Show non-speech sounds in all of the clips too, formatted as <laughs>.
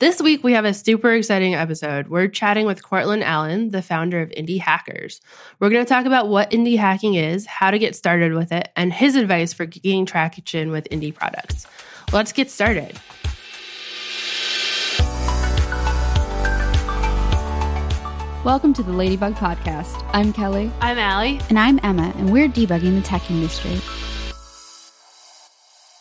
This week, we have a super exciting episode. We're chatting with Courtland Allen, the founder of Indie Hackers. We're going to talk about what indie hacking is, how to get started with it, and his advice for gaining traction with indie products. Let's get started. Welcome to the Ladybug Podcast. I'm Kelly. I'm Ali. And I'm Emma, and we're debugging the tech industry.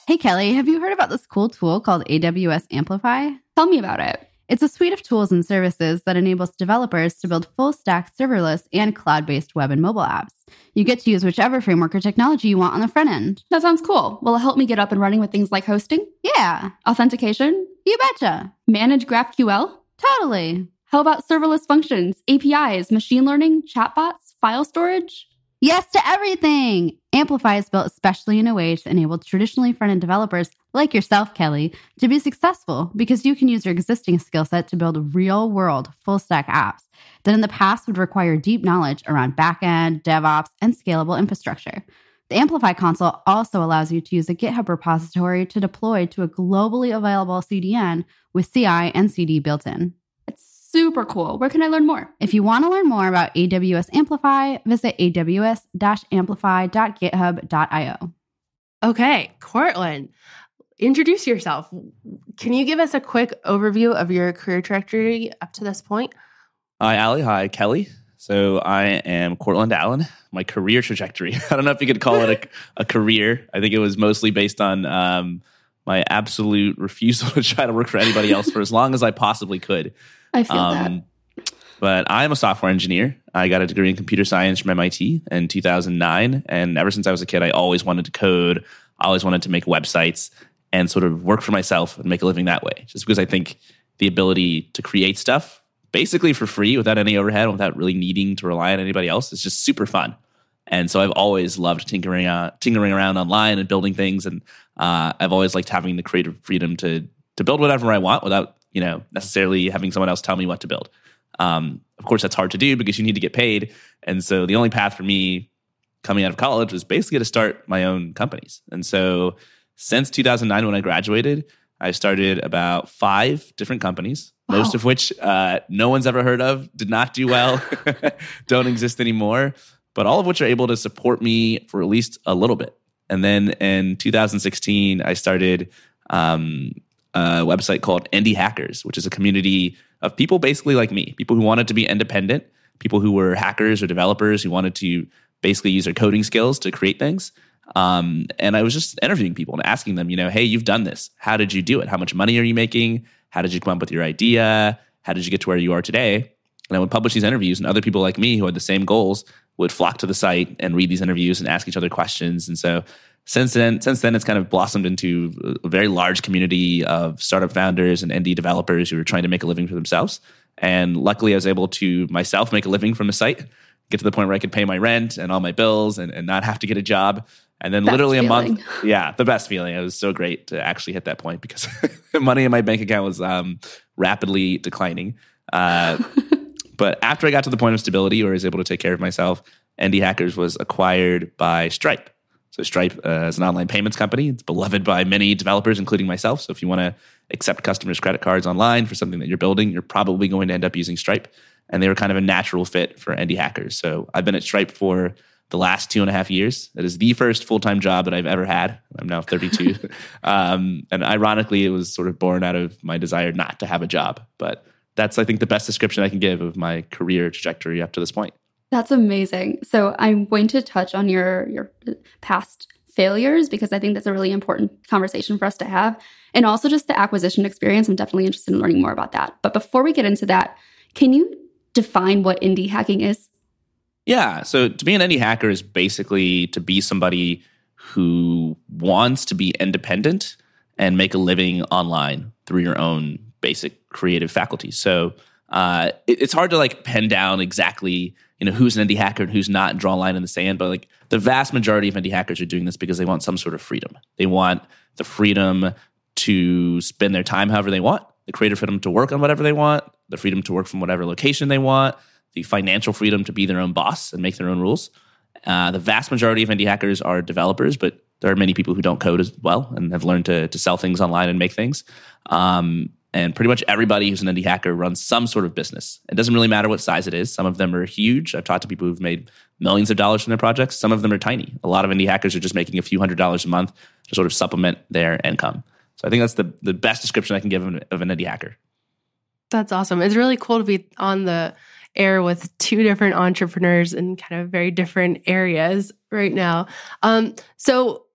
Hey, Kelly, have you heard about this cool tool called AWS Amplify? Tell me about it. It's a suite of tools and services that enables developers to build full stack serverless and cloud based web and mobile apps. You get to use whichever framework or technology you want on the front end. That sounds cool. Will it help me get up and running with things like hosting? Yeah. Authentication? You betcha. Manage GraphQL? Totally. How about serverless functions, APIs, machine learning, chatbots, file storage? Yes to everything. Amplify is built especially in a way to enable traditionally front end developers like yourself, Kelly, to be successful because you can use your existing skill set to build real world full stack apps that in the past would require deep knowledge around backend, DevOps, and scalable infrastructure. The Amplify console also allows you to use a GitHub repository to deploy to a globally available CDN with CI and CD built in super cool. Where can I learn more? If you want to learn more about AWS Amplify, visit aws amplify.github.io. Okay, Courtland, introduce yourself. Can you give us a quick overview of your career trajectory up to this point? Hi, Ali. Hi, Kelly. So I am Courtland Allen. My career trajectory. <laughs> I don't know if you could call it a, a career. I think it was mostly based on um, my absolute refusal <laughs> to try to work for anybody else for as long as I possibly could. I feel um, that. But I'm a software engineer. I got a degree in computer science from MIT in 2009. And ever since I was a kid, I always wanted to code. I always wanted to make websites and sort of work for myself and make a living that way. Just because I think the ability to create stuff basically for free without any overhead, without really needing to rely on anybody else is just super fun. And so I've always loved tinkering, uh, tinkering around online and building things. And uh, I've always liked having the creative freedom to to build whatever I want without you know necessarily having someone else tell me what to build. Um, of course, that's hard to do because you need to get paid, and so the only path for me coming out of college was basically to start my own companies. And so since 2009, when I graduated, I started about five different companies, wow. most of which uh, no one's ever heard of, did not do well, <laughs> don't exist anymore, but all of which are able to support me for at least a little bit. And then in 2016, I started um, a website called Indie Hackers, which is a community of people basically like me, people who wanted to be independent, people who were hackers or developers who wanted to basically use their coding skills to create things. Um, and I was just interviewing people and asking them, you know, hey, you've done this. How did you do it? How much money are you making? How did you come up with your idea? How did you get to where you are today? And I would publish these interviews, and other people like me who had the same goals would flock to the site and read these interviews and ask each other questions. And so since then, since then, it's kind of blossomed into a very large community of startup founders and indie developers who are trying to make a living for themselves. And luckily, I was able to myself make a living from the site, get to the point where I could pay my rent and all my bills and, and not have to get a job. And then best literally a feeling. month, <laughs> yeah, the best feeling. It was so great to actually hit that point because <laughs> money in my bank account was um, rapidly declining. Uh, <laughs> but after I got to the point of stability where I was able to take care of myself, Indie Hackers was acquired by Stripe. So Stripe uh, is an online payments company. It's beloved by many developers, including myself. So if you want to accept customers' credit cards online for something that you're building, you're probably going to end up using Stripe. And they were kind of a natural fit for indie hackers. So I've been at Stripe for the last two and a half years. That is the first full time job that I've ever had. I'm now 32. <laughs> um, and ironically, it was sort of born out of my desire not to have a job. But that's, I think, the best description I can give of my career trajectory up to this point. That's amazing. So I'm going to touch on your your past failures because I think that's a really important conversation for us to have. And also just the acquisition experience. I'm definitely interested in learning more about that. But before we get into that, can you define what indie hacking is? Yeah. So to be an indie hacker is basically to be somebody who wants to be independent and make a living online through your own basic creative faculties. So uh, it, it's hard to like pen down exactly you know who's an indie hacker and who's not and draw a line in the sand but like the vast majority of indie hackers are doing this because they want some sort of freedom. They want the freedom to spend their time however they want the creative freedom to work on whatever they want the freedom to work from whatever location they want the financial freedom to be their own boss and make their own rules. Uh, the vast majority of indie hackers are developers but there are many people who don't code as well and have learned to, to sell things online and make things. Um, And pretty much everybody who's an indie hacker runs some sort of business. It doesn't really matter what size it is. Some of them are huge. I've talked to people who've made millions of dollars from their projects. Some of them are tiny. A lot of indie hackers are just making a few hundred dollars a month to sort of supplement their income. So I think that's the, the best description I can give of an, indie hacker. That's awesome. It's really cool to be on the air with two different entrepreneurs in kind of very different areas right now. Um, so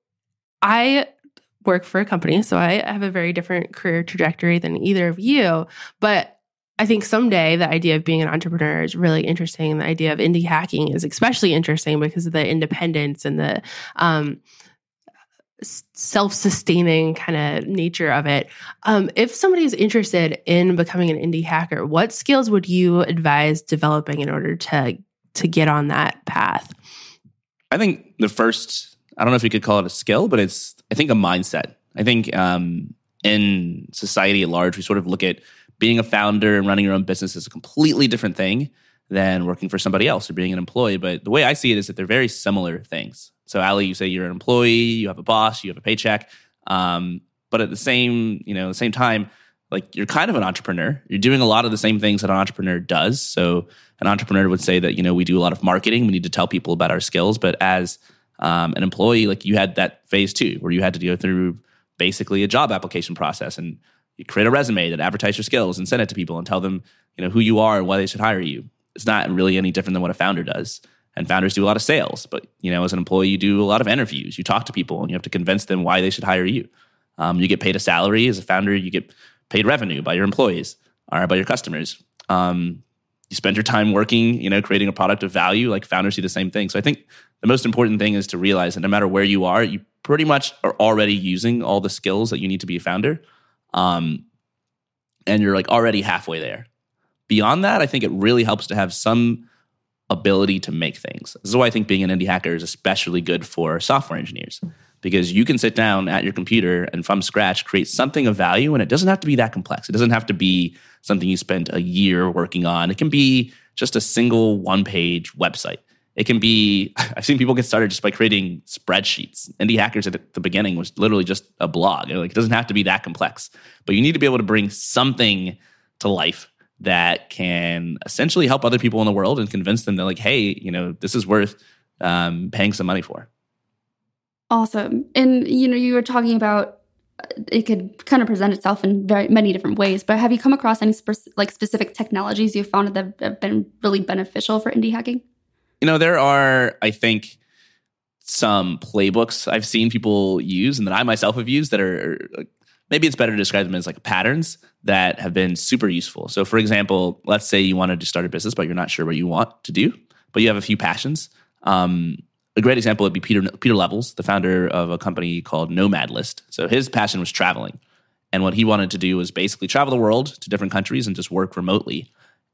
I work for a company, so I have a very different career trajectory than either of you. But I think someday the idea of being an entrepreneur is really interesting. The idea of indie hacking is especially interesting because of the independence and the um, self-sustaining kind of nature of it. Um, if somebody is interested in becoming an indie hacker, what skills would you advise developing in order to to get on that path? I think the first, I don't know if you could call it a skill, but it's I think a mindset. I think um, in society at large, we sort of look at being a founder and running your own business as a completely different thing than working for somebody else or being an employee. But the way I see it is that they're very similar things. So, Ali, you say you're an employee, you have a boss, you have a paycheck, um, but at the same, you know, the same time, like you're kind of an entrepreneur. You're doing a lot of the same things that an entrepreneur does. So, an entrepreneur would say that you know we do a lot of marketing. We need to tell people about our skills, but as um, an employee, like you had that phase two where you had to go through basically a job application process and you create a resume that advertise your skills and send it to people and tell them you know who you are and why they should hire you. It's not really any different than what a founder does. And founders do a lot of sales but you know as an employee you do a lot of interviews. You talk to people and you have to convince them why they should hire you. Um, you get paid a salary. As a founder you get paid revenue by your employees or by your customers. Um, you spend your time working you know creating a product of value like founders do the same thing so i think the most important thing is to realize that no matter where you are you pretty much are already using all the skills that you need to be a founder um, and you're like already halfway there Beyond that, I think it really helps to have some ability to make things. This is why I think being an indie hacker is especially good for software engineers because you can sit down at your computer and from scratch create something of value and it doesn't have to be that complex. It doesn't have to be something you spent a year working on. It can be just a single one page website. It can be, <laughs> I've seen people get started just by creating spreadsheets. Indie hackers at the beginning was literally just a blog. Like it doesn't have to be that complex, but you need to be able to bring something to life that can essentially help other people in the world and convince them that like hey you know this is worth um, paying some money for awesome and you know you were talking about it could kind of present itself in very many different ways but have you come across any like specific technologies you've found that have been really beneficial for indie hacking you know there are i think some playbooks i've seen people use and that i myself have used that are maybe it's better to describe them as like patterns that have been super useful. So, for example, let's say you wanted to start a business, but you're not sure what you want to do, but you have a few passions. Um, a great example would be Peter Pieter Levels, the founder of a company called Nomad List. So his passion was traveling, and what he wanted to do was basically travel the world to different countries and just work remotely.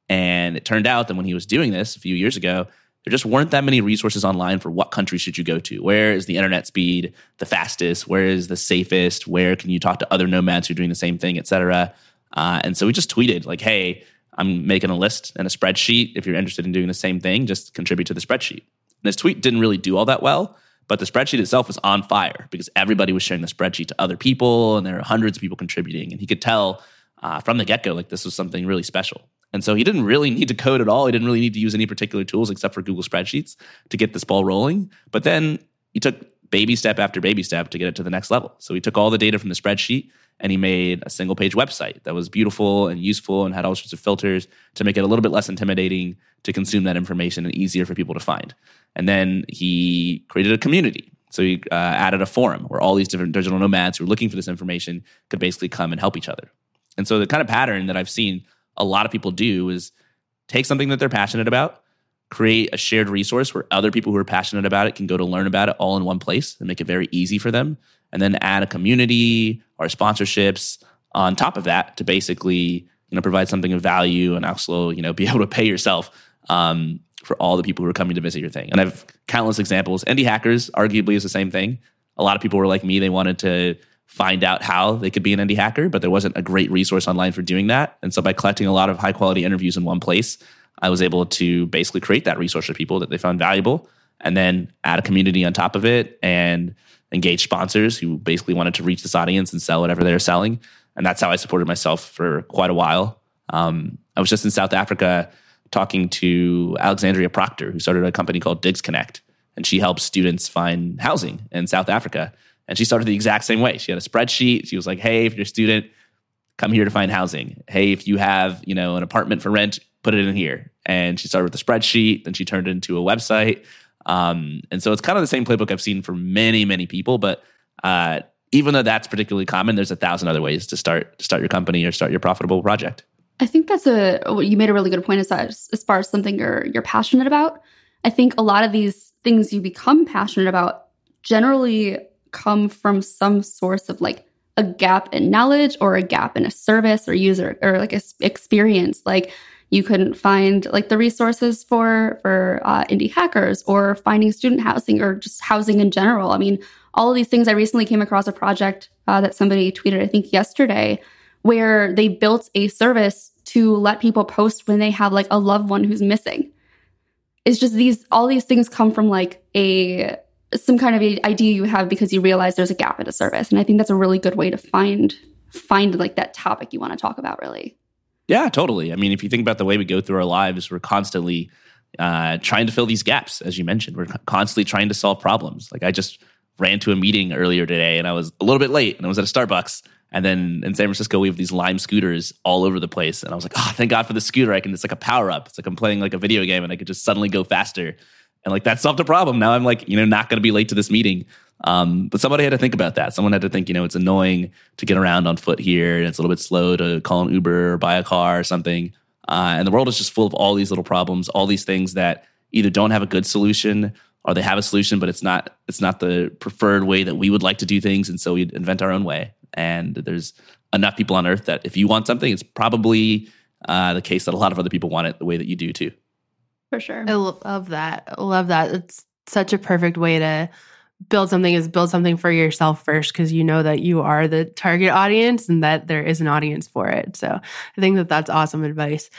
And it turned out that when he was doing this a few years ago, there just weren't that many resources online for what country should you go to. Where is the internet speed the fastest? Where is the safest? Where can you talk to other nomads who are doing the same thing et cetera? Uh, and so we just tweeted like hey i'm making a list and a spreadsheet. If you're interested in doing the same thing just contribute to the spreadsheet and this tweet didn't really do all that well but the spreadsheet itself was on fire because everybody was sharing the spreadsheet to other people and there were hundreds of people contributing and he could tell uh, from the get-go like this was something really special and so he didn't really need to code at all. He didn't really need to use any particular tools except for Google Spreadsheets to get this ball rolling. But then he took baby step after baby step to get it to the next level. So he took all the data from the spreadsheet and he made a single page website that was beautiful and useful and had all sorts of filters to make it a little bit less intimidating to consume that information and easier for people to find. And then he created a community. So he uh, added a forum where all these different digital nomads who were looking for this information could basically come and help each other. And so the kind of pattern that I've seen a lot of people do is take something that they're passionate about, create a shared resource where other people who are passionate about it can go to learn about it all in one place and make it very easy for them. And then add a community or sponsorships on top of that to basically you know provide something of value and also you know be <laughs> able to pay yourself um, for all the people who are coming to visit your thing. And I've countless examples. Indie hackers arguably is the same thing. A lot of people were like me; they wanted to find out how they could be an indie hacker, but there wasn't a great resource online for doing that. And so by collecting a lot of high quality interviews in one place, I was able to basically create that resource for people that they found valuable and then add a community on top of it and engage sponsors who basically wanted to reach this audience and sell whatever they're selling. and that's how I supported myself for quite a while. Um, I was just in South Africa talking to Alexandria Proctor, who started a company called Digs Connect, and she helps students find housing in South Africa. And she started the exact same way. She had a spreadsheet. She was like, "Hey, if you're a student, come here to find housing. Hey, if you have you know an apartment for rent, put it in here." And she started with a spreadsheet. Then she turned it into a website. Um, and so it's kind of the same playbook I've seen for many, many people. But uh, even though that's particularly common, there's a thousand other ways to start to start your company or start your profitable project. I think that's a you made a really good point as, as far as something you're you're passionate about. I think a lot of these things you become passionate about generally come from some source of like a gap in knowledge or a gap in a service or user or like a experience. Like you couldn't find like the resources for for uh, indie hackers or finding student housing or just housing in general. I mean, all of these things. I recently came across a project uh, that somebody tweeted, I think yesterday, where they built a service to let people post when they have like a loved one who's missing. It's just these all these things come from like a some kind of idea you have because you realize there's a gap in a service, and I think that's a really good way to find find like that topic you want to talk about. Really. Yeah, totally. I mean, if you think about the way we go through our lives, we're constantly uh, trying to fill these gaps, as you mentioned. We're constantly trying to solve problems. Like I just ran to a meeting earlier today and I was a little bit late and I was at a Starbucks. And then in San Francisco, we have these Lime scooters all over the place. And I was like, oh, thank God for the scooter. I can, it's like a power up. It's like I'm playing like a video game and I could just suddenly go faster. And like that solved a problem. Now I'm like, you know, not going to be late to this meeting. Um, but somebody had to think about that. Someone had to think, you know, it's annoying to get around on foot here, and it's a little bit slow to call an Uber or buy a car or something. Uh, and the world is just full of all these little problems, all these things that either don't have a good solution or they have a solution, but it's not it's not the preferred way that we would like to do things, and so we invent our own way. And there's enough people on Earth that if you want something, it's probably uh, the case that a lot of other people want it the way that you do too. For sure, I love that. I love that. It's such a perfect way to build something is build something for yourself first because you know that you are the target audience and that there is an audience for it. So I think that that's awesome advice.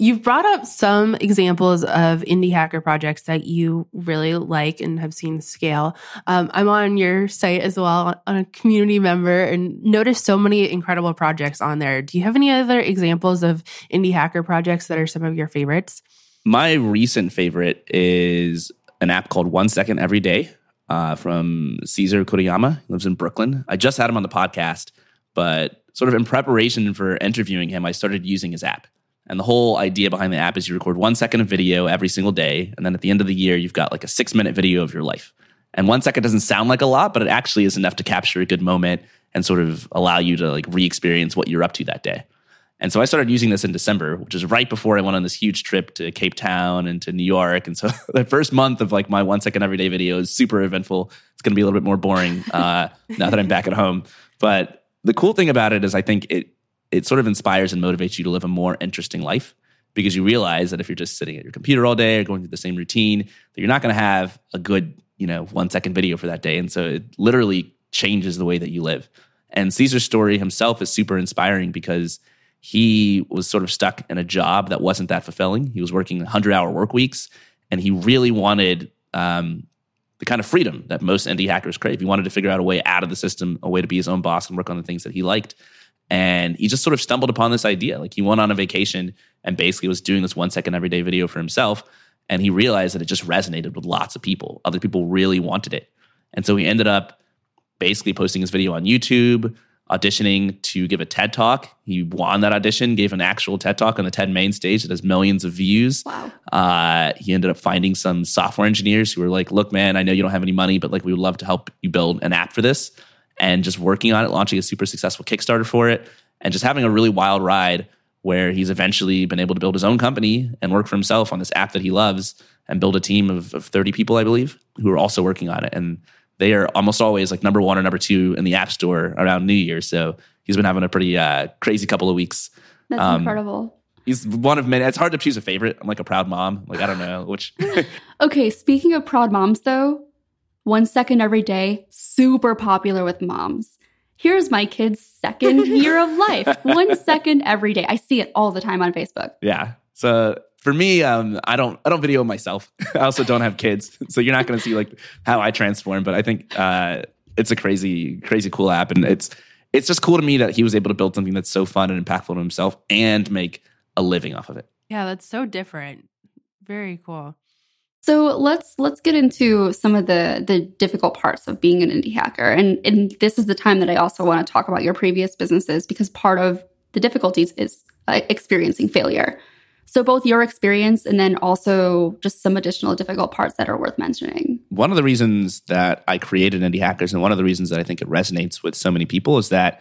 You've brought up some examples of indie hacker projects that you really like and have seen scale. Um, I'm on your site as well, on a community member, and noticed so many incredible projects on there. Do you have any other examples of indie hacker projects that are some of your favorites? My recent favorite is an app called One Second Every Day uh, from Cesar Kuriyama. He lives in Brooklyn. I just had him on the podcast, but sort of in preparation for interviewing him, I started using his app. And the whole idea behind the app is you record one second of video every single day. And then at the end of the year, you've got like a six minute video of your life. And one second doesn't sound like a lot, but it actually is enough to capture a good moment and sort of allow you to like re experience what you're up to that day. And so I started using this in December, which is right before I went on this huge trip to Cape Town and to New York. And so <laughs> the first month of like my one second everyday video is super eventful. It's going to be a little bit more boring <laughs> uh, now that I'm back at home. But the cool thing about it is I think it it sort of inspires and motivates you to live a more interesting life because you realize that if you're just sitting at your computer all day or going through the same routine, that you're not going to have a good, you know, one second video for that day. And so it literally changes the way that you live. And Cesar's story himself is super inspiring because he was sort of stuck in a job that wasn't that fulfilling. He was working 100 hour work weeks and he really wanted um, the kind of freedom that most indie hackers crave. He wanted to figure out a way out of the system, a way to be his own boss and work on the things that he liked. And he just sort of stumbled upon this idea. Like he went on a vacation and basically was doing this one second everyday video for himself. And he realized that it just resonated with lots of people. Other people really wanted it. And so he ended up basically posting his video on YouTube, auditioning to give a TED talk. He won that audition, gave an actual TED talk on the TED main stage that has millions of views. Wow. Uh, he ended up finding some software engineers who were like, look, man, I know you don't have any money, but like we would love to help you build an app for this. And just working on it, launching a super successful Kickstarter for it, and just having a really wild ride where he's eventually been able to build his own company and work for himself on this app that he loves and build a team of, of 30 people, I believe, who are also working on it. And they are almost always like number one or number two in the App Store around New Year. So he's been having a pretty uh, crazy couple of weeks. That's um, incredible. He's one of many. It's hard to choose a favorite. I'm like a proud mom. Like I don't know which. <laughs> okay, speaking of proud moms, though, one second every day, super popular with moms. Here's my kid's second year of life. <laughs> One second every day. I see it all the time on Facebook. Yeah. So for me, um, I don't I don't video myself. <laughs> I also don't have kids, <laughs> so you're not going to see like how I transform. But I think uh, it's a crazy crazy cool app, and it's it's just cool to me that he was able to build something that's so fun and impactful to himself and make a living off of it. Yeah, that's so different. Very cool. So let's let's get into some of the the difficult parts of being an indie hacker. And and this is the time that I also want to talk about your previous businesses because part of the difficulties is uh, experiencing failure. So both your experience and then also just some additional difficult parts that are worth mentioning. One of the reasons that I created Indie Hackers and one of the reasons that I think it resonates with so many people is that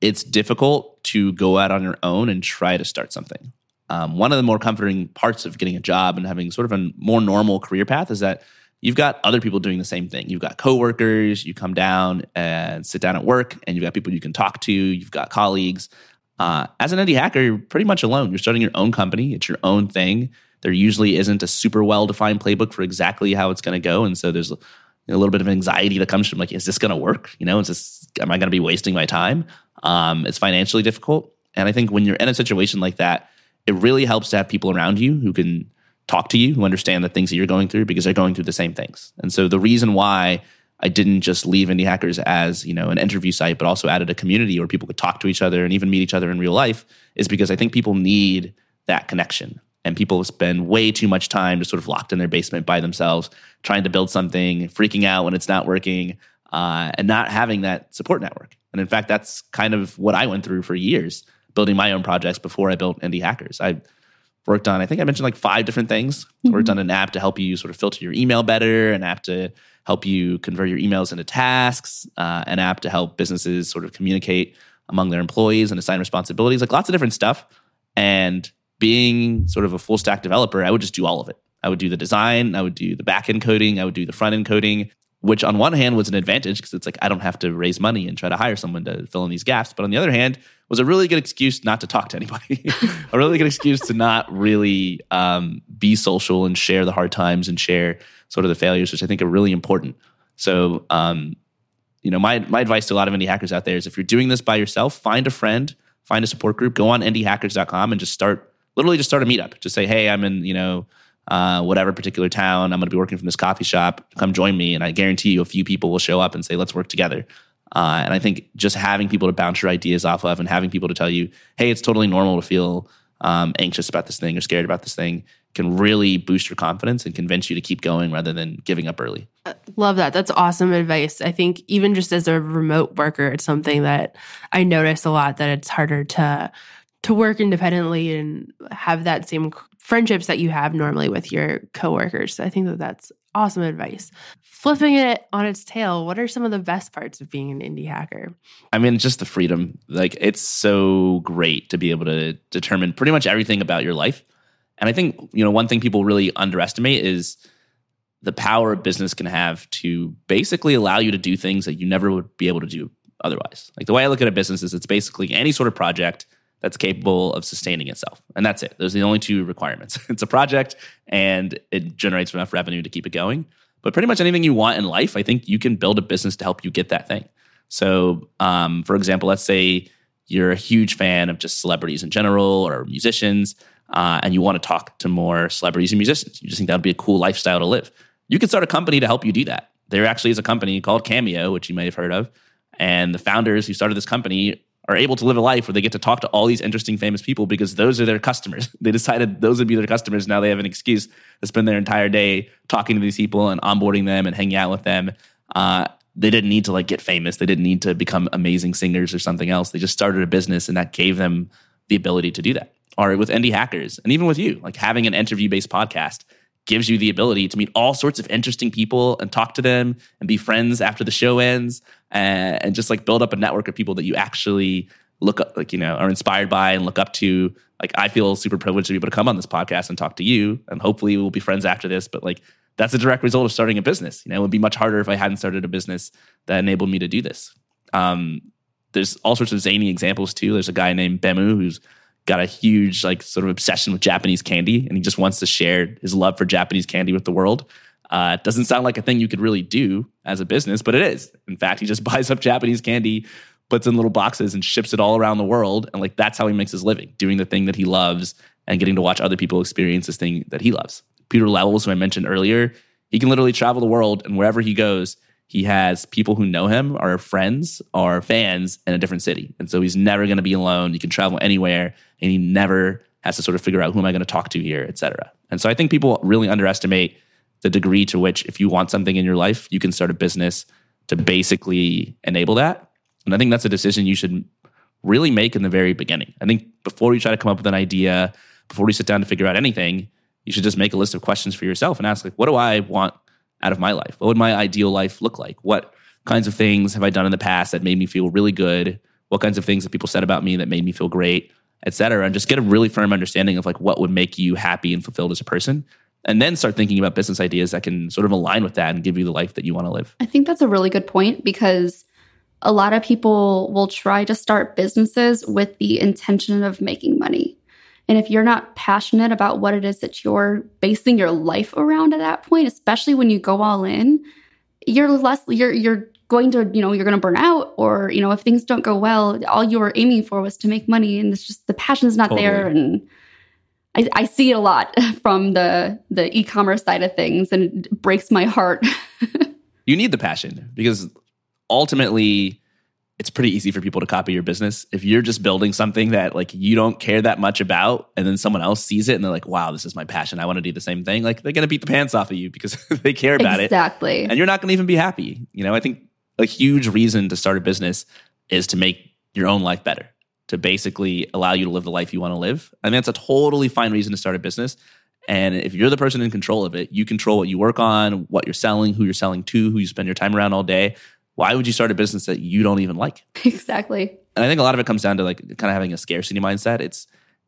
it's difficult to go out on your own and try to start something. Um, one of the more comforting parts of getting a job and having sort of a more normal career path is that you've got other people doing the same thing. You've got coworkers, you come down and sit down at work, and you've got people you can talk to, you've got colleagues. Uh, as an indie hacker, you're pretty much alone. You're starting your own company, it's your own thing. There usually isn't a super well defined playbook for exactly how it's going to go. And so there's a, little bit of anxiety that comes from like, is this going to work? You know, is this, am I going to be wasting my time? Um, it's financially difficult. And I think when you're in a situation like that, it really helps to have people around you who can talk to you, who understand the things that you're going through because they're going through the same things. And so the reason why I didn't just leave Indie Hackers as you know an interview site, but also added a community where people could talk to each other and even meet each other in real life, is because I think people need that connection. And people spend way too much time just sort of locked in their basement by themselves, trying to build something, freaking out when it's not working, uh, and not having that support network. And in fact, that's kind of what I went through for years, building my own projects before I built Indie Hackers. I worked on, I think I mentioned like five different things. Mm-hmm. Worked on an app to help you sort of filter your email better, an app to help you convert your emails into tasks, uh, an app to help businesses sort of communicate among their employees and assign responsibilities, like lots of different stuff. And being sort of a full stack developer, I would just do all of it. I would do the design, I would do the back end coding, I would do the front end coding, which on one hand was an advantage because it's like I don't have to raise money and try to hire someone to fill in these gaps. But on the other hand, was a really good excuse not to talk to anybody, <laughs> a really good excuse to not really um, be social and share the hard times and share sort of the failures, which I think are really important. So, um, you know, my my advice to a lot of indie hackers out there is if you're doing this by yourself, find a friend, find a support group, go on indiehackers.com and just start literally just start a meetup. Just say, hey, I'm in, you know, uh, whatever particular town. I'm going to be working from this coffee shop. Come join me, and I guarantee you, a few people will show up and say, let's work together. Uh, and I think just having people to bounce your ideas off of, and having people to tell you, hey, it's totally normal to feel um, anxious about this thing or scared about this thing can really boost your confidence and convince you to keep going rather than giving up early. Love that. That's awesome advice. I think even just as a remote worker, it's something that I notice a lot that it's harder to to work independently and have that same friendships that you have normally with your coworkers. I think that that's awesome advice. Flipping it on its tail, what are some of the best parts of being an indie hacker? I mean, just the freedom. Like it's so great to be able to determine pretty much everything about your life and I think, you know, one thing people really underestimate is the power a business can have to basically allow you to do things that you never would be able to do otherwise. Like the way I look at a business is it's basically any sort of project that's capable of sustaining itself. And that's it. Those are the only two requirements. <laughs> it's a project and it generates enough revenue to keep it going. But pretty much anything you want in life, I think you can build a business to help you get that thing. So, um, for example, let's say you're a huge fan of just celebrities in general or musicians uh, and you want to talk to more celebrities and musicians. You just think that would be a cool lifestyle to live. You could start a company to help you do that. There actually is a company called Cameo, which you may have heard of. And the founders who started this company are able to live a life where they get to talk to all these interesting famous people because those are their customers. <laughs> They decided those would be their customers. Now they have an excuse to spend their entire day talking to these people and onboarding them and hanging out with them. Uh, they didn't need to like get famous. They didn't need to become amazing singers or something else. They just started a business and that gave them the ability to do that or with indie hackers and even with you like having an interview based podcast gives you the ability to meet all sorts of interesting people and talk to them and be friends after the show ends and, and just like build up a network of people that you actually look up like you know are inspired by and look up to. Like i feel super privileged to be able to come on this podcast and talk to you and hopefully we'll be friends after this but like that's a direct result of starting a business. You know it would be much harder if i hadn't started a business that enabled me to do this. Um, there's all sorts of zany examples too. There's a guy named Bemmu who's got a huge like sort of obsession with Japanese candy, and he just wants to share his love for Japanese candy with the world. Uh, it doesn't sound like a thing you could really do as a business, but it is. In fact, he just <laughs> buys up Japanese candy, puts in little boxes, and ships it all around the world. And like that's how he makes his living, doing the thing that he loves and getting to watch other people experience this thing that he loves. Pieter Levels, who I mentioned earlier, he can literally travel the world, and wherever he goes, he has people who know him, are friends, are fans in a different city. And so he's never going to be alone. He can travel anywhere and he never has to sort of figure out who am I going to talk to here, et cetera. And so I think people really underestimate the degree to which if you want something in your life, you can start a business to basically enable that. And I think that's a decision you should really make in the very beginning. I think before you try to come up with an idea, before you sit down to figure out anything, you should just make a list of questions for yourself and ask like, what do I want out of my life? What would my ideal life look like? What kinds of things have I done in the past that made me feel really good? What kinds of things have people said about me that made me feel great, et cetera? And just get a really firm understanding of like what would make you happy and fulfilled as a person. And then start thinking about business ideas that can sort of align with that and give you the life that you want to live. I think that's a really good point because a lot of people will try to start businesses with the intention of making money. And if you're not passionate about what it is that you're basing your life around at that point, especially when you go all in, you're less you're you're going to, you know, you're going to burn out or, you know, if things don't go well, all you were aiming for was to make money and it's just the passion is not totally. there and I, I see it a lot <laughs> from the the e-commerce side of things and it breaks my heart. <laughs> you need the passion because ultimately it's pretty easy for people to copy your business. If you're just building something that like you don't care that much about and then someone else sees it and they're like, wow, this is my passion. I want to do the same thing. Like they're going to beat the pants off of you because <laughs> they care about exactly. it. Exactly. And you're not going to even be happy. You know, I think a huge reason to start a business is to make your own life better, to basically allow you to live the life you want to live. I mean, that's a totally fine reason to start a business. And if you're the person in control of it, you control what you work on, what you're selling, who you're selling to, who you spend your time around all day why would you start a business that you don't even like? <laughs> Exactly. And I think a lot of it comes down to like kind of having a scarcity mindset. It's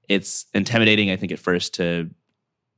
it's intimidating, I think, at first to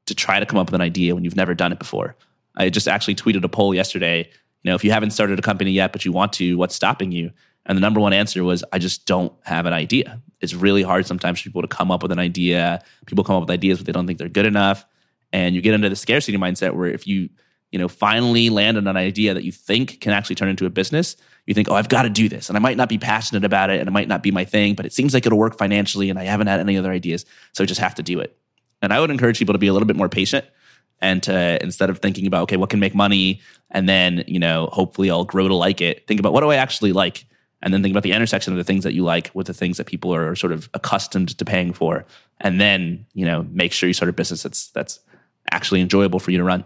to try to come up with an idea when you've never done it before. I just actually tweeted a poll yesterday. You know, if you haven't started a company yet, but you want to, what's stopping you? And the number one answer was, I just don't have an idea. It's really hard sometimes for people to come up with an idea. People come up with ideas, but they don't think they're good enough. And you get into the scarcity mindset where if you you know, finally land on an idea that you think can actually turn into a business, you think, oh, I've got to do this. And I might not be passionate about it and it might not be my thing, but it seems like it'll work financially and I haven't had any other ideas. So I just have to do it. And I would encourage people to be a little bit more patient and to instead of thinking about, okay, what can make money? And then, you know, hopefully I'll grow to like it. Think about what do I actually like? And then think about the intersection of the things that you like with the things that people are sort of accustomed to paying for. And then, you know, make sure you start a business that's that's actually enjoyable for you to run.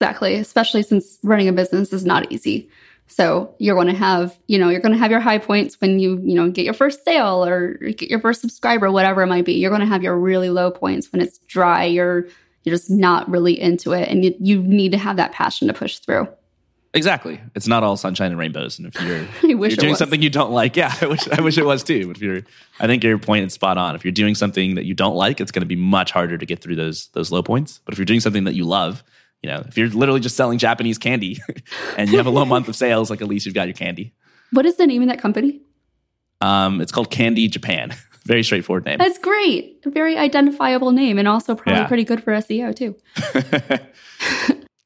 Exactly, especially since running a business is not easy. So you're going to have, you know, you're going to have your high points when you, you know, get your first sale or get your first subscriber, whatever it might be. You're going to have your really low points when it's dry. You're you're just not really into it, and you, you need to have that passion to push through. Exactly. It's not all sunshine and rainbows. And if <laughs> you're, if you're doing something you don't like, yeah, <laughs> I wish I wish it was too. But if you're, I think your point is spot on. If you're doing something that you don't like, it's going to be much harder to get through those those low points. But if you're doing something that you love, you know, if you're literally just selling Japanese candy <laughs> and you have a low month of sales, like at least you've got your candy. What is the name of that company? Um, it's called Candy Japan. Very straightforward name. That's great. Very identifiable name, and also probably yeah. pretty good for SEO too.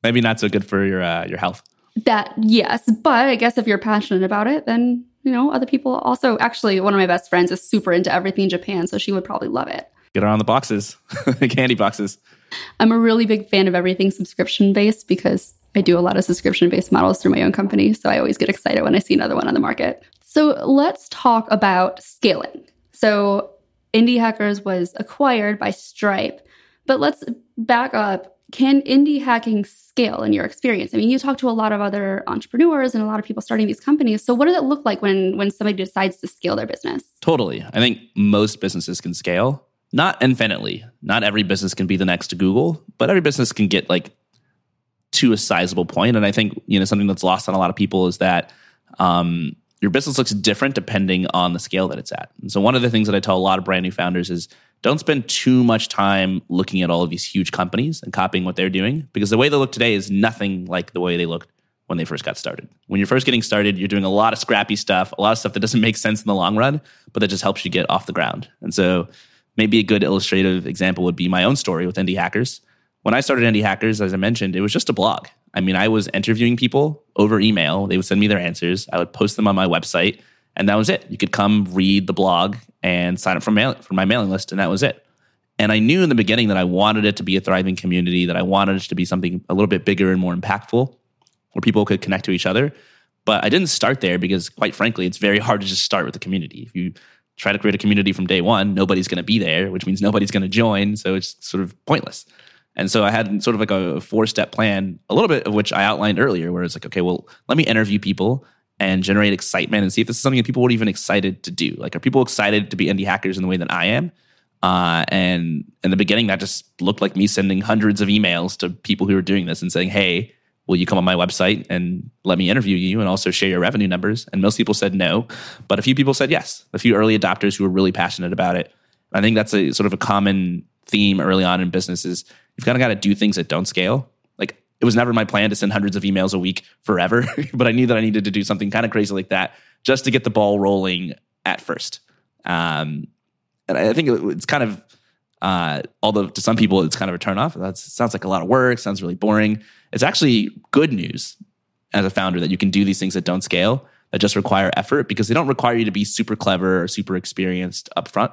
Maybe not so good for your uh, your health. That yes, but I guess if you're passionate about it, then you know other people also. Actually, one of my best friends is super into everything Japan, so she would probably love it. Get her on the boxes, the <laughs> candy boxes. I'm a really big fan of everything subscription based because I do a lot of subscription based models through my own company. So I always get excited when I see another one on the market. So let's talk about scaling. So Indie Hackers was acquired by Stripe, but let's back up. Can indie hacking scale in your experience? I mean, you talk to a lot of other entrepreneurs and a lot of people starting these companies. So what does it look like when when somebody decides to scale their business? Totally. I think most businesses can scale not infinitely. Not every business can be the next Google, but every business can get like to a sizable point. And I think you know something that's lost on a lot of people is that um, your business looks different depending on the scale that it's at. And so one of the things that I tell a lot of brand new founders is don't spend too much time looking at all of these huge companies and copying what they're doing because the way they look today is nothing like the way they looked when they first got started. When you're first getting started, you're doing a lot of scrappy stuff, a lot of stuff that doesn't make sense in the long run, but that just helps you get off the ground. And so maybe a good illustrative example would be my own story with Indie Hackers. When I started Indie Hackers, as I mentioned, it was just a blog. I mean, I was interviewing people over email. They would send me their answers. I would post them on my website, and that was it. You could come read the blog and sign up for, mail- for my mailing list, and that was it. And I knew in the beginning that I wanted it to be a thriving community, that I wanted it to be something a little bit bigger and more impactful. where people could connect to each other. But I didn't start there because, quite frankly, it's very hard to just start with the community. If you try to create a community from day one, nobody's going to be there, which means nobody's going to join. So it's sort of pointless. And so I had sort of like a four step plan, a little bit of which I outlined earlier, where it's like, okay, well, let me interview people and generate excitement and see if this is something that people would even excited to do. Like, are people excited to be indie hackers in the way that I am? Uh, and in the beginning, that just looked like me sending hundreds of emails to people who were doing this and saying, hey, will you come on my website and let me interview you and also share your revenue numbers? And most people said no, but a few people said yes. A few early adopters who were really passionate about it. I think that's a sort of a common theme early on in businesses. You've kind of got to do things that don't scale. It was never my plan to send hundreds of emails a week forever, <laughs> but I knew that I needed to do something kind of crazy like that just to get the ball rolling at first. Um, and I think it's kind of, uh, although to some people it's kind of a turnoff. That sounds like a lot of work. Sounds really boring. It's actually good news as a founder that you can do these things that don't scale that just require effort because they don't require you to be super clever or super experienced upfront.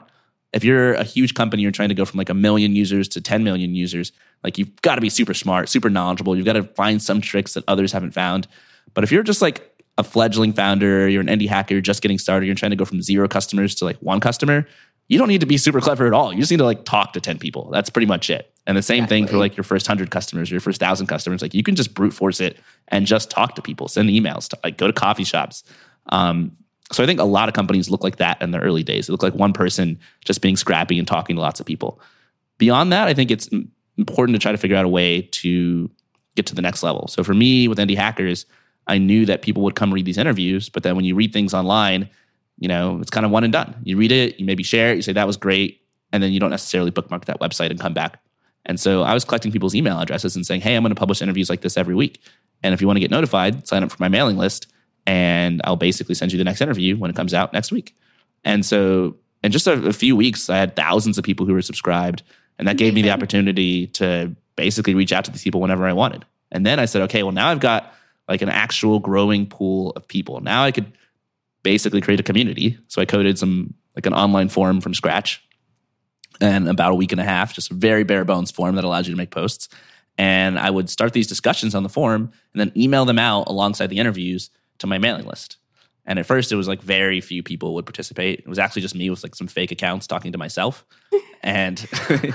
If you're a huge company, you're trying to go from like a million users to 10 million users, like you've got to be super smart, super knowledgeable. You've got to find some tricks that others haven't found. But if you're just like a fledgling founder, you're an indie hacker, you're just getting started, you're trying to go from zero customers to like one customer, you don't need to be super clever at all. You just need to like talk to 10 people. That's pretty much it. And the same exactly. thing for like your first 100 customers, your first 1000 customers. Like you can just brute force it and just talk to people, send emails, to, like go to coffee shops. Um, so I think a lot of companies look like that in the early days. They look like one person just being scrappy and talking to lots of people. Beyond that, I think it's important to try to figure out a way to get to the next level. So for me with Indie Hackers, I knew that people would come read these interviews, but then when you read things online, you know, it's kind of one and done. You read it, you maybe share it, you say that was great, and then you don't necessarily bookmark that website and come back. And so I was collecting people's email addresses and saying, "Hey, I'm going to publish interviews like this every week. And if you want to get notified, sign up for my mailing list and I'll basically send you the next interview when it comes out next week. And so in just a, a few weeks, I had thousands of people who were subscribed. And that gave me the mm-hmm. opportunity to basically reach out to these people whenever I wanted. And then I said, okay, well, now I've got like an actual growing pool of people. Now I could basically create a community. So I coded some like an online forum from scratch and about a week and a half, just a very bare bones form that allows you to make posts. And I would start these discussions on the forum and then email them out alongside the interviews to my mailing list. And at first, it was like very few people would participate. It was actually just me with like some fake accounts talking to myself. <laughs> and <laughs> I,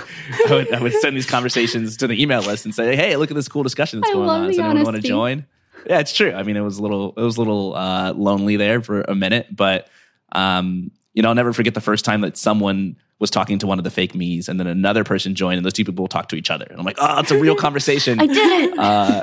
would, I, would, send these conversations to the email list and say, "Hey, look at this cool discussion that's I going on. Does anyone want to join?" Yeah, it's true. I mean, it was a little, it was a little uh, lonely there for a minute, but um, you know, I'll never forget the first time that someone was talking to one of the fake me's, and then another person joined, and those two people talked to each other. And I'm like, "Oh, it's a real <laughs> conversation." I did it. Uh,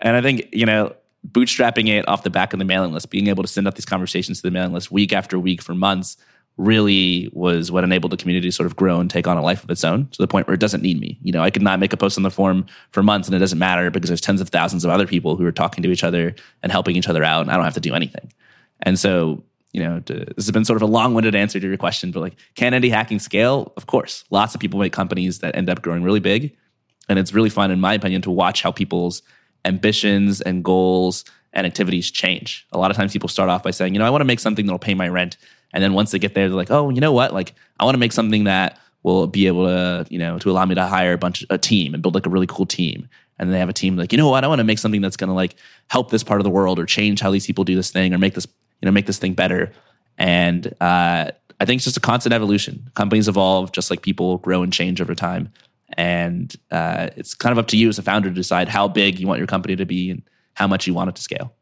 and I think you know bootstrapping it off the back of the mailing list, being able to send out these conversations to the mailing list week after week for months really was what enabled the community to sort of grow and take on a life of its own to the point where it doesn't need me. You know, I could not make a post on the forum for months and it doesn't matter because there's tens of thousands of other people who are talking to each other and helping each other out and I don't have to do anything. And so, you know, to, this has been sort of a long-winded answer to your question, but like, can indie hacking scale? Of course. Lots of people make companies that end up growing really big. And it's really fun, in my opinion, to watch how people's ambitions and goals and activities change. A lot of times people start off by saying, you know, I want to make something that'll pay my rent. And then once they get there, they're like, oh, you know what? Like, I want to make something that will be able to, you know, to allow me to hire a bunch, of a team and build like a really cool team. And then they have a team like, you know what? I want to make something that's going to like help this part of the world or change how these people do this thing or make this, you know, make this thing better. And uh, I think it's just a constant evolution. Companies evolve just like people grow and change over time. And uh, it's kind of up to you as a founder to decide how big you want your company to be and how much you want it to scale.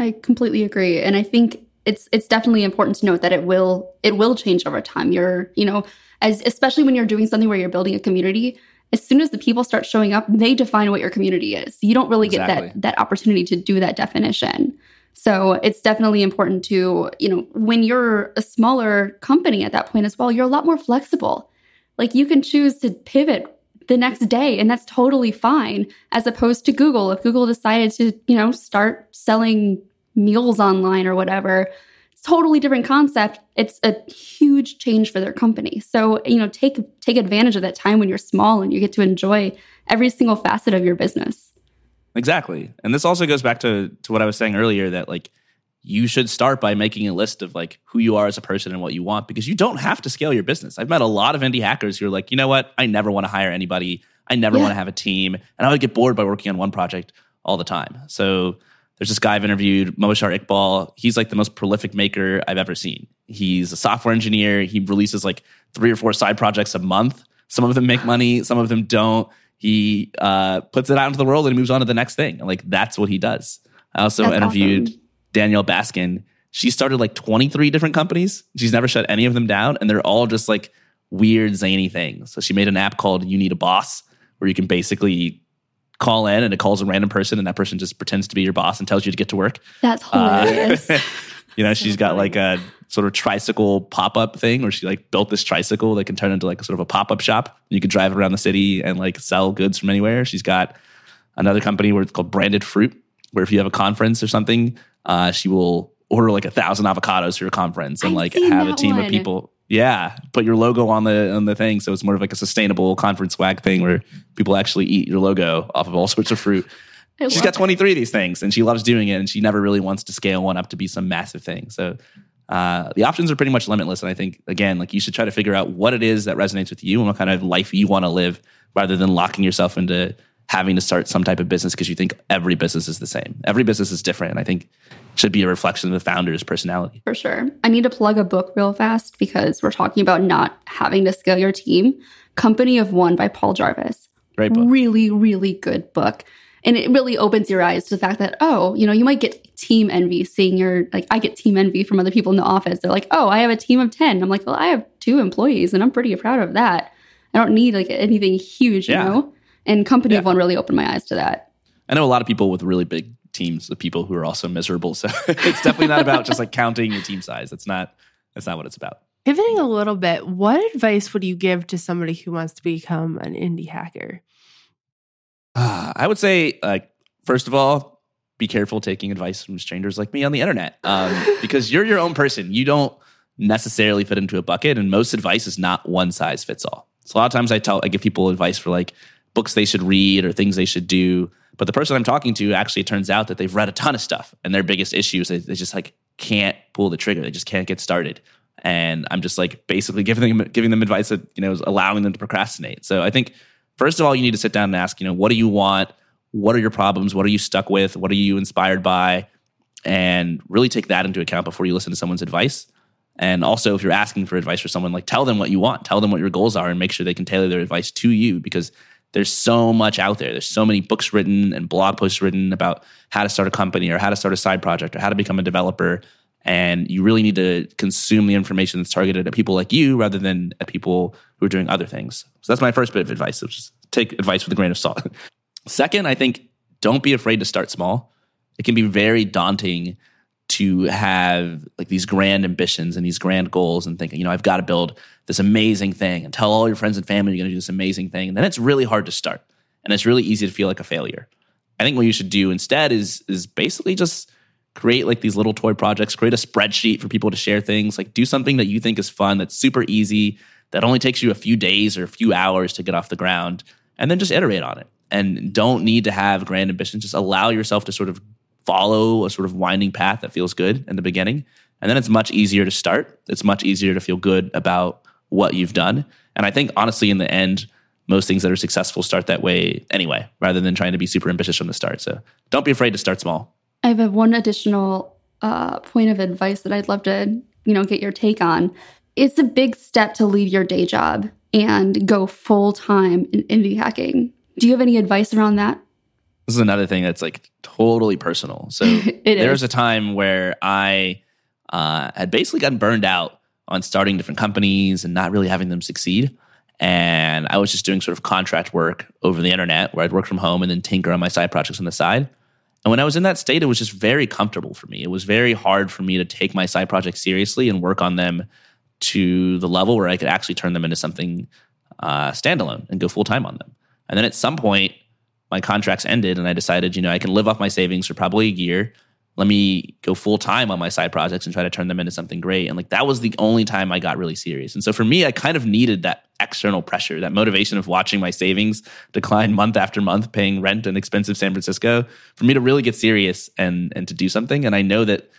I completely agree, and I think it's it's definitely important to note that it will it will change over time. You're you know as especially when you're doing something where you're building a community. As soon as the people start showing up, they define what your community is. You don't really exactly. get that that opportunity to do that definition. So it's definitely important to, you know, when you're a smaller company at that point as well, you're a lot more flexible. Like you can choose to pivot the next day and that's totally fine as opposed to Google if Google decided to, you know, start selling meals online or whatever. It's totally different concept. It's a huge change for their company. So, you know, take take advantage of that time when you're small and you get to enjoy every single facet of your business. Exactly. And this also goes back to to what I was saying earlier that like you should start by making a list of like who you are as a person and what you want because you don't have to scale your business. I've met a lot of indie hackers who are like, you know what? I never want to hire anybody. I never yeah. want to have a team. And I would get bored by working on one project all the time. So there's this guy I've interviewed, Mubashar Iqbal. He's like the most prolific maker I've ever seen. He's a software engineer. He releases like three or four side projects a month. Some of them make money, some of them don't. He uh, puts it out into the world and moves on to the next thing. Like that's what he does. I also That's interviewed awesome. Danielle Baskin. She started like 23 different companies. She's never shut any of them down, and they're all just like weird, zany things. So she made an app called You Need a Boss, where you can basically call in and it calls a random person, and that person just pretends to be your boss and tells you to get to work. That's Uh, hilarious. <laughs> you know, she's got like a sort of tricycle pop up thing where she like built this tricycle that can turn into like a sort of a pop up shop. You could drive around the city and like sell goods from anywhere. She's got another company where it's called Branded Fruit, where if you have a conference or something, uh, she will order like a thousand avocados for your conference and I've like have a team of people. Yeah, put your logo on the on the thing, so it's more of like a sustainable conference swag thing where people actually eat your logo off of all <laughs> sorts of fruit. She's got 23 of these things and she loves doing it and she never really wants to scale one up to be some massive thing. So uh, the options are pretty much limitless. And I think, again, like you should try to figure out what it is that resonates with you and what kind of life you want to live rather than locking yourself into having to start some type of business because you think every business is the same. Every business is different. And I think it should be a reflection of the founder's personality. For sure. I need to plug a book real fast because we're talking about not having to scale your team. Company of One by Paul Jarvis. Great book. Really, really good book. And it really opens your eyes to the fact that, oh, you know, you might get team envy seeing your, like, I get team envy from other people in the office. They're like, oh, I have a team of 10. I'm like, well, I have two employees and I'm pretty proud of that. I don't need like anything huge, you know? And Company of One really opened my eyes to that. I know a lot of people with really big teams of people who are also miserable. So <laughs> it's definitely not about just like counting your team size. That's not, that's not what it's about. Pivoting a little bit, what advice would you give to somebody who wants to become an indie hacker? Ah, <sighs> I would say, like, first of all, be careful taking advice from strangers like me on the internet um, <laughs> because you're your own person. You don't necessarily fit into a bucket, and most advice is not one size fits all. So a lot of times I tell, I give people advice for like books they should read or things they should do. But the person I'm talking to actually turns out that they've read a ton of stuff, and their biggest issue is they, they just like can't pull the trigger. They just can't get started. And I'm just like basically giving them giving them advice that you know is allowing them to procrastinate. So I think first of all, you need to sit down and ask, you know, what do you want? What are your problems? What are you stuck with? What are you inspired by? And really take that into account before you listen to someone's advice. And also, if you're asking for advice for someone, like tell them what you want, tell them what your goals are, and make sure they can tailor their advice to you because there's so much out there. There's so many books written and blog posts written about how to start a company or how to start a side project or how to become a developer. And you really need to consume the information that's targeted at people like you rather than at people who are doing other things. So that's my first bit of advice. Which is take advice with a grain of salt. <laughs> Second, I think don't be afraid to start small. It can be very daunting to have like these grand ambitions and these grand goals and thinking, you know, I've got to build this amazing thing and tell all your friends and family you're going to do this amazing thing. And then it's really hard to start. And it's really easy to feel like a failure. I think what you should do instead is is basically just create like these little toy projects, create a spreadsheet for people to share things, like do something that you think is fun, that's super easy, that only takes you a few days or a few hours to get off the ground, and then just iterate on it. And don't need to have grand ambitions. Just allow yourself to sort of follow a sort of winding path that feels good in the beginning. And then it's much easier to start. It's much easier to feel good about what you've done. And I think honestly, in the end, most things that are successful start that way anyway, rather than trying to be super ambitious from the start. So don't be afraid to start small. I have one additional uh, point of advice that I'd love to, you know, get your take on. It's a big step to leave your day job and go full time in indie hacking. Do you have any advice around that? This is another thing that's like totally personal. So <laughs> there is. was a time where I uh, had basically gotten burned out on starting different companies and not really having them succeed. And I was just doing sort of contract work over the internet where I'd work from home and then tinker on my side projects on the side. And when I was in that state, it was just very comfortable for me. It was very hard for me to take my side projects seriously and work on them to the level where I could actually turn them into something uh, standalone and go full time on them. And then at some point, my contracts ended, and I decided, you know, I can live off my savings for probably a year. Let me go full time on my side projects and try to turn them into something great. And like that was the only time I got really serious. And so for me, I kind of needed that external pressure, that motivation of watching my savings decline month after month, paying rent in expensive San Francisco, for me to really get serious and and to do something. And I know that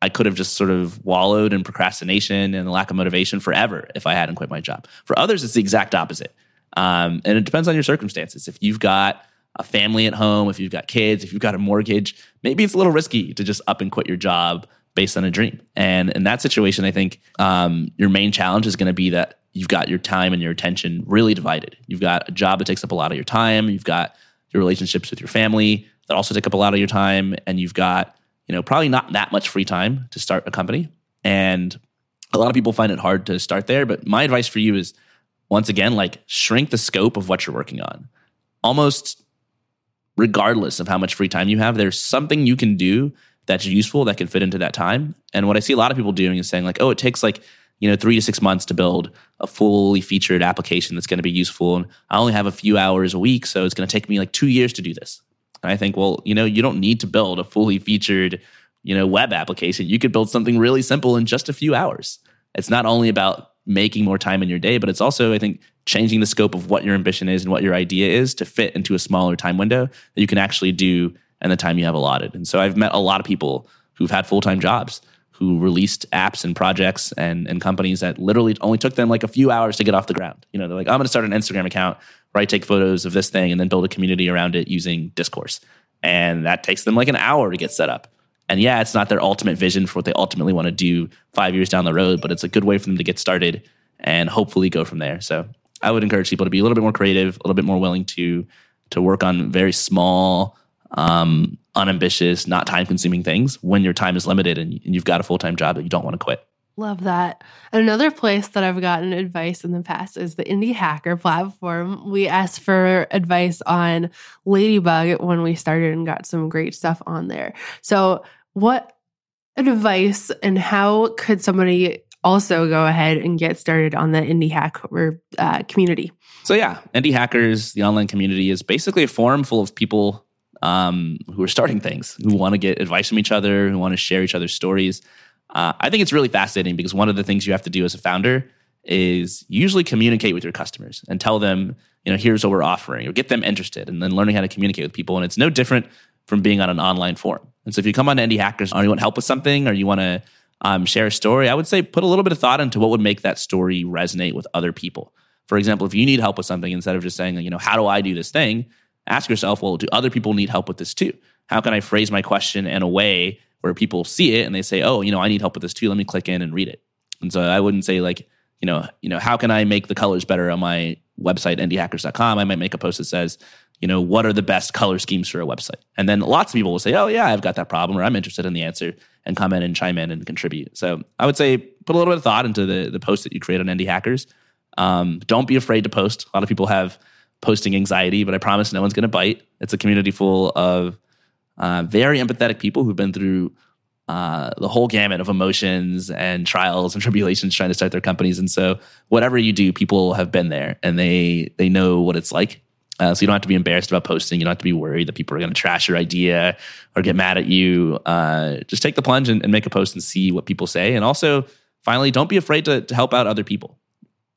I could have just sort of wallowed in procrastination and lack of motivation forever if I hadn't quit my job. For others, it's the exact opposite. Um, and it depends on your circumstances. If you've got a family at home, if you've got kids, if you've got a mortgage, maybe it's a little risky to just up and quit your job based on a dream. And in that situation, I think um, your main challenge is going to be that you've got your time and your attention really divided. You've got a job that takes up a lot of your time. You've got your relationships with your family that also take up a lot of your time, and you've got you know probably not that much free time to start a company. And a lot of people find it hard to start there. But my advice for you is once again, like shrink the scope of what you're working on. Almost regardless of how much free time you have, there's something you can do that's useful that can fit into that time. And what I see a lot of people doing is saying, like, oh, it takes like, you know, three to six months to build a fully featured application that's going to be useful. And I only have a few hours a week, so it's going to take me like two years to do this. And I think, well, you know, you don't need to build a fully featured, you know, web application. You could build something really simple in just a few hours. It's not only about making more time in your day, but it's also, I think, changing the scope of what your ambition is and what your idea is to fit into a smaller time window that you can actually do and the time you have allotted. And so I've met a lot of people who've had full time jobs who released apps and projects and, and companies that literally only took them like a few hours to get off the ground. You know, they're like, I'm going to start an Instagram account where I take photos of this thing and then build a community around it using Discourse. And that takes them like an hour to get set up. And yeah, it's not their ultimate vision for what they ultimately want to do five years down the road, but it's a good way for them to get started and hopefully go from there. So I would encourage people to be a little bit more creative, a little bit more willing to to work on very small, um, unambitious, not time consuming things when your time is limited and you've got a full time job that you don't want to quit. Love that. And another place that I've gotten advice in the past is the Indie Hacker platform. We asked for advice on Ladybug when we started and got some great stuff on there. So, what advice and how could somebody also go ahead and get started on the Indie Hacker uh, community? So, yeah, Indie Hackers, the online community, is basically a forum full of people um, who are starting things, who want to get advice from each other, who want to share each other's stories. Uh, I think it's really fascinating because one of the things you have to do as a founder is usually communicate with your customers and tell them, you know, here's what we're offering, or get them interested, and then learning how to communicate with people. And it's no different from being on an online forum. And so if you come on to Indie Hackers or you want help with something or you want to um, share a story, I would say put a little bit of thought into what would make that story resonate with other people. For example, if you need help with something, instead of just saying, you know, how do I do this thing? ask yourself, well, do other people need help with this too? How can I phrase my question in a way where people see it and they say, oh, you know, I need help with this too. Let me click in and read it. And so I wouldn't say like, you know, you know, how can I make the colors better on my website, indiehackers.com? I might make a post that says, you know, what are the best color schemes for a website? And then lots of people will say, oh, yeah, I've got that problem or I'm interested in the answer and come in and chime in and contribute. So I would say put a little bit of thought into the, the post that you create on Indie Hackers. Um, don't be afraid to post. A lot of people have posting anxiety, but I promise no one's going to bite. It's a community full of uh, very empathetic people who've been through uh, the whole gamut of emotions and trials and <laughs> tribulations trying to start their companies. And so, whatever you do, people have been there and they they know what it's like. Uh, so you don't have to be embarrassed about posting. You don't have to be worried that people are going to trash your idea or get mad at you. Uh, just take the plunge and, and, make a post and see what people say. And also, finally, don't be afraid to, to help out other people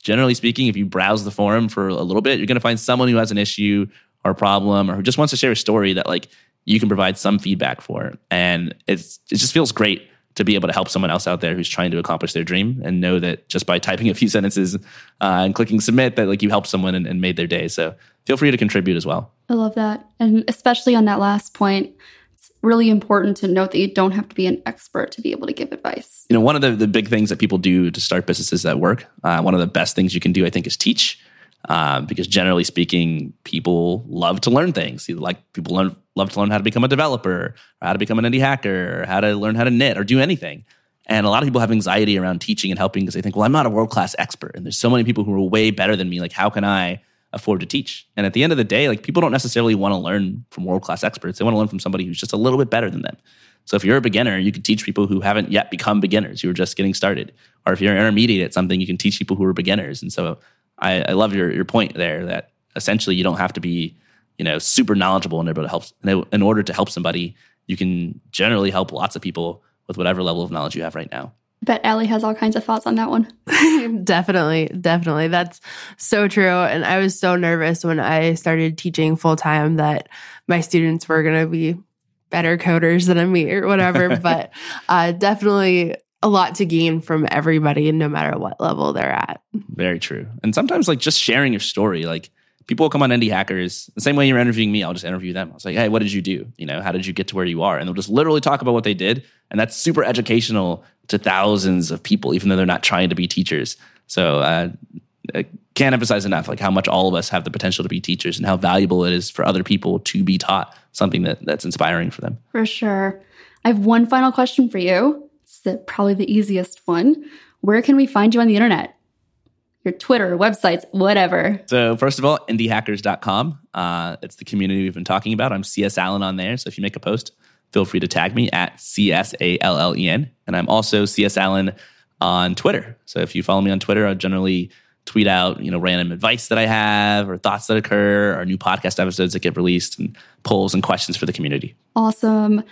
generally speaking, if you browse the forum for a little bit, you're going to find someone who has an issue or a problem or who just wants to share a story that like you can provide some feedback for. And it's it just feels great to be able to help someone else out there who's trying to accomplish their dream and know that just by typing a few <laughs> sentences uh, and clicking submit that like you helped someone and, and made their day. So feel free to contribute as well. I love that. And especially on that last point, it's really important to note that you don't have to be an expert to be able to give advice. You know, one of the, the big things that people do to start businesses that work, uh, one of the best things you can do, I think, is teach. Uh, because generally speaking, people love to learn things. Like people learn, love to learn how to become a developer, or how to become an indie hacker, or how to learn how to knit, or do anything. And a lot of people have anxiety around teaching and helping because they think, well, I'm not a world class expert, and there's so many people who are way better than me. Like, how can I afford to teach. And at the end of the day, like people don't necessarily want to learn from world class experts. They want to learn from somebody who's just a little bit better than them. So if you're a beginner, you can teach people who haven't yet become beginners, who are just getting started. Or if you're intermediate at something, you can teach people who are beginners. And so I, I love your your point there that essentially you don't have to be, you know, super knowledgeable in order to help in order to help somebody. You can generally help lots of people with whatever level of knowledge you have right now bet Ali has all kinds of thoughts on that one. <laughs> definitely, definitely. That's so true. And I was so nervous when I started teaching full time that my students were going to be better coders than me or whatever. <laughs> but uh, definitely a lot to gain from everybody, no matter what level they're at. Very true. And sometimes, like, just sharing your story, like, people will come on Indie Hackers the same way you're interviewing me. I'll just interview them. I was like, hey, what did you do? You know, how did you get to where you are? And they'll just literally talk about what they did, and that's super educational to thousands of people, even though they're not trying to be teachers. So uh, I can't emphasize enough like how much all of us have the potential to be teachers and how valuable it is for other people to be taught something that, that's inspiring for them. For sure. I have one final question for you. The, probably the easiest one. Where can we find you on the internet? Your Twitter, websites, whatever. So, first of all, indiehackers.com. Uh, it's the community we've been talking about. I'm CS Allen on there. So, if you make a post, feel free to tag me at C S A L L E N. And I'm also CS Allen on Twitter. So, if you follow me on Twitter, I generally tweet out, you know, random advice that I have or thoughts that occur or new podcast episodes that get released and polls and questions for the community. Awesome.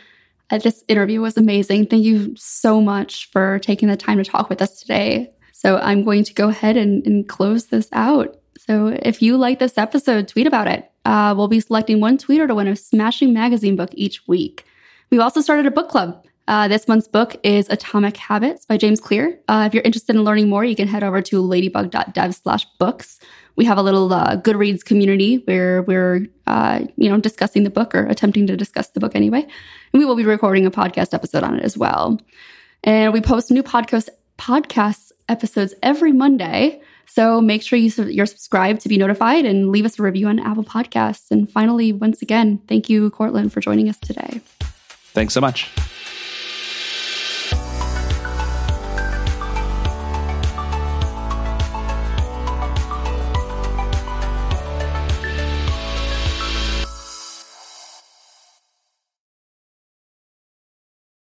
This interview was amazing. Thank you so much for taking the time to talk with us today. So I'm going to go ahead and, and close this out. So if you like this episode, tweet about it. Uh, we'll be selecting one tweeter to win a smashing magazine book each week. We've also started a book club. Uh, this month's book is Atomic Habits by James Clear. Uh, if you're interested in learning more, you can head over to ladybug.dev slash books. We have a little uh, Goodreads community where we're, uh, you know, discussing the book or attempting to discuss the book anyway. And we will be recording a podcast episode on it as well. And we post new podcast podcast episodes every Monday. So make sure you, you're subscribed to be notified and leave us a review on Apple Podcasts. And finally, once again, thank you, Courtland, for joining us today. Thanks so much.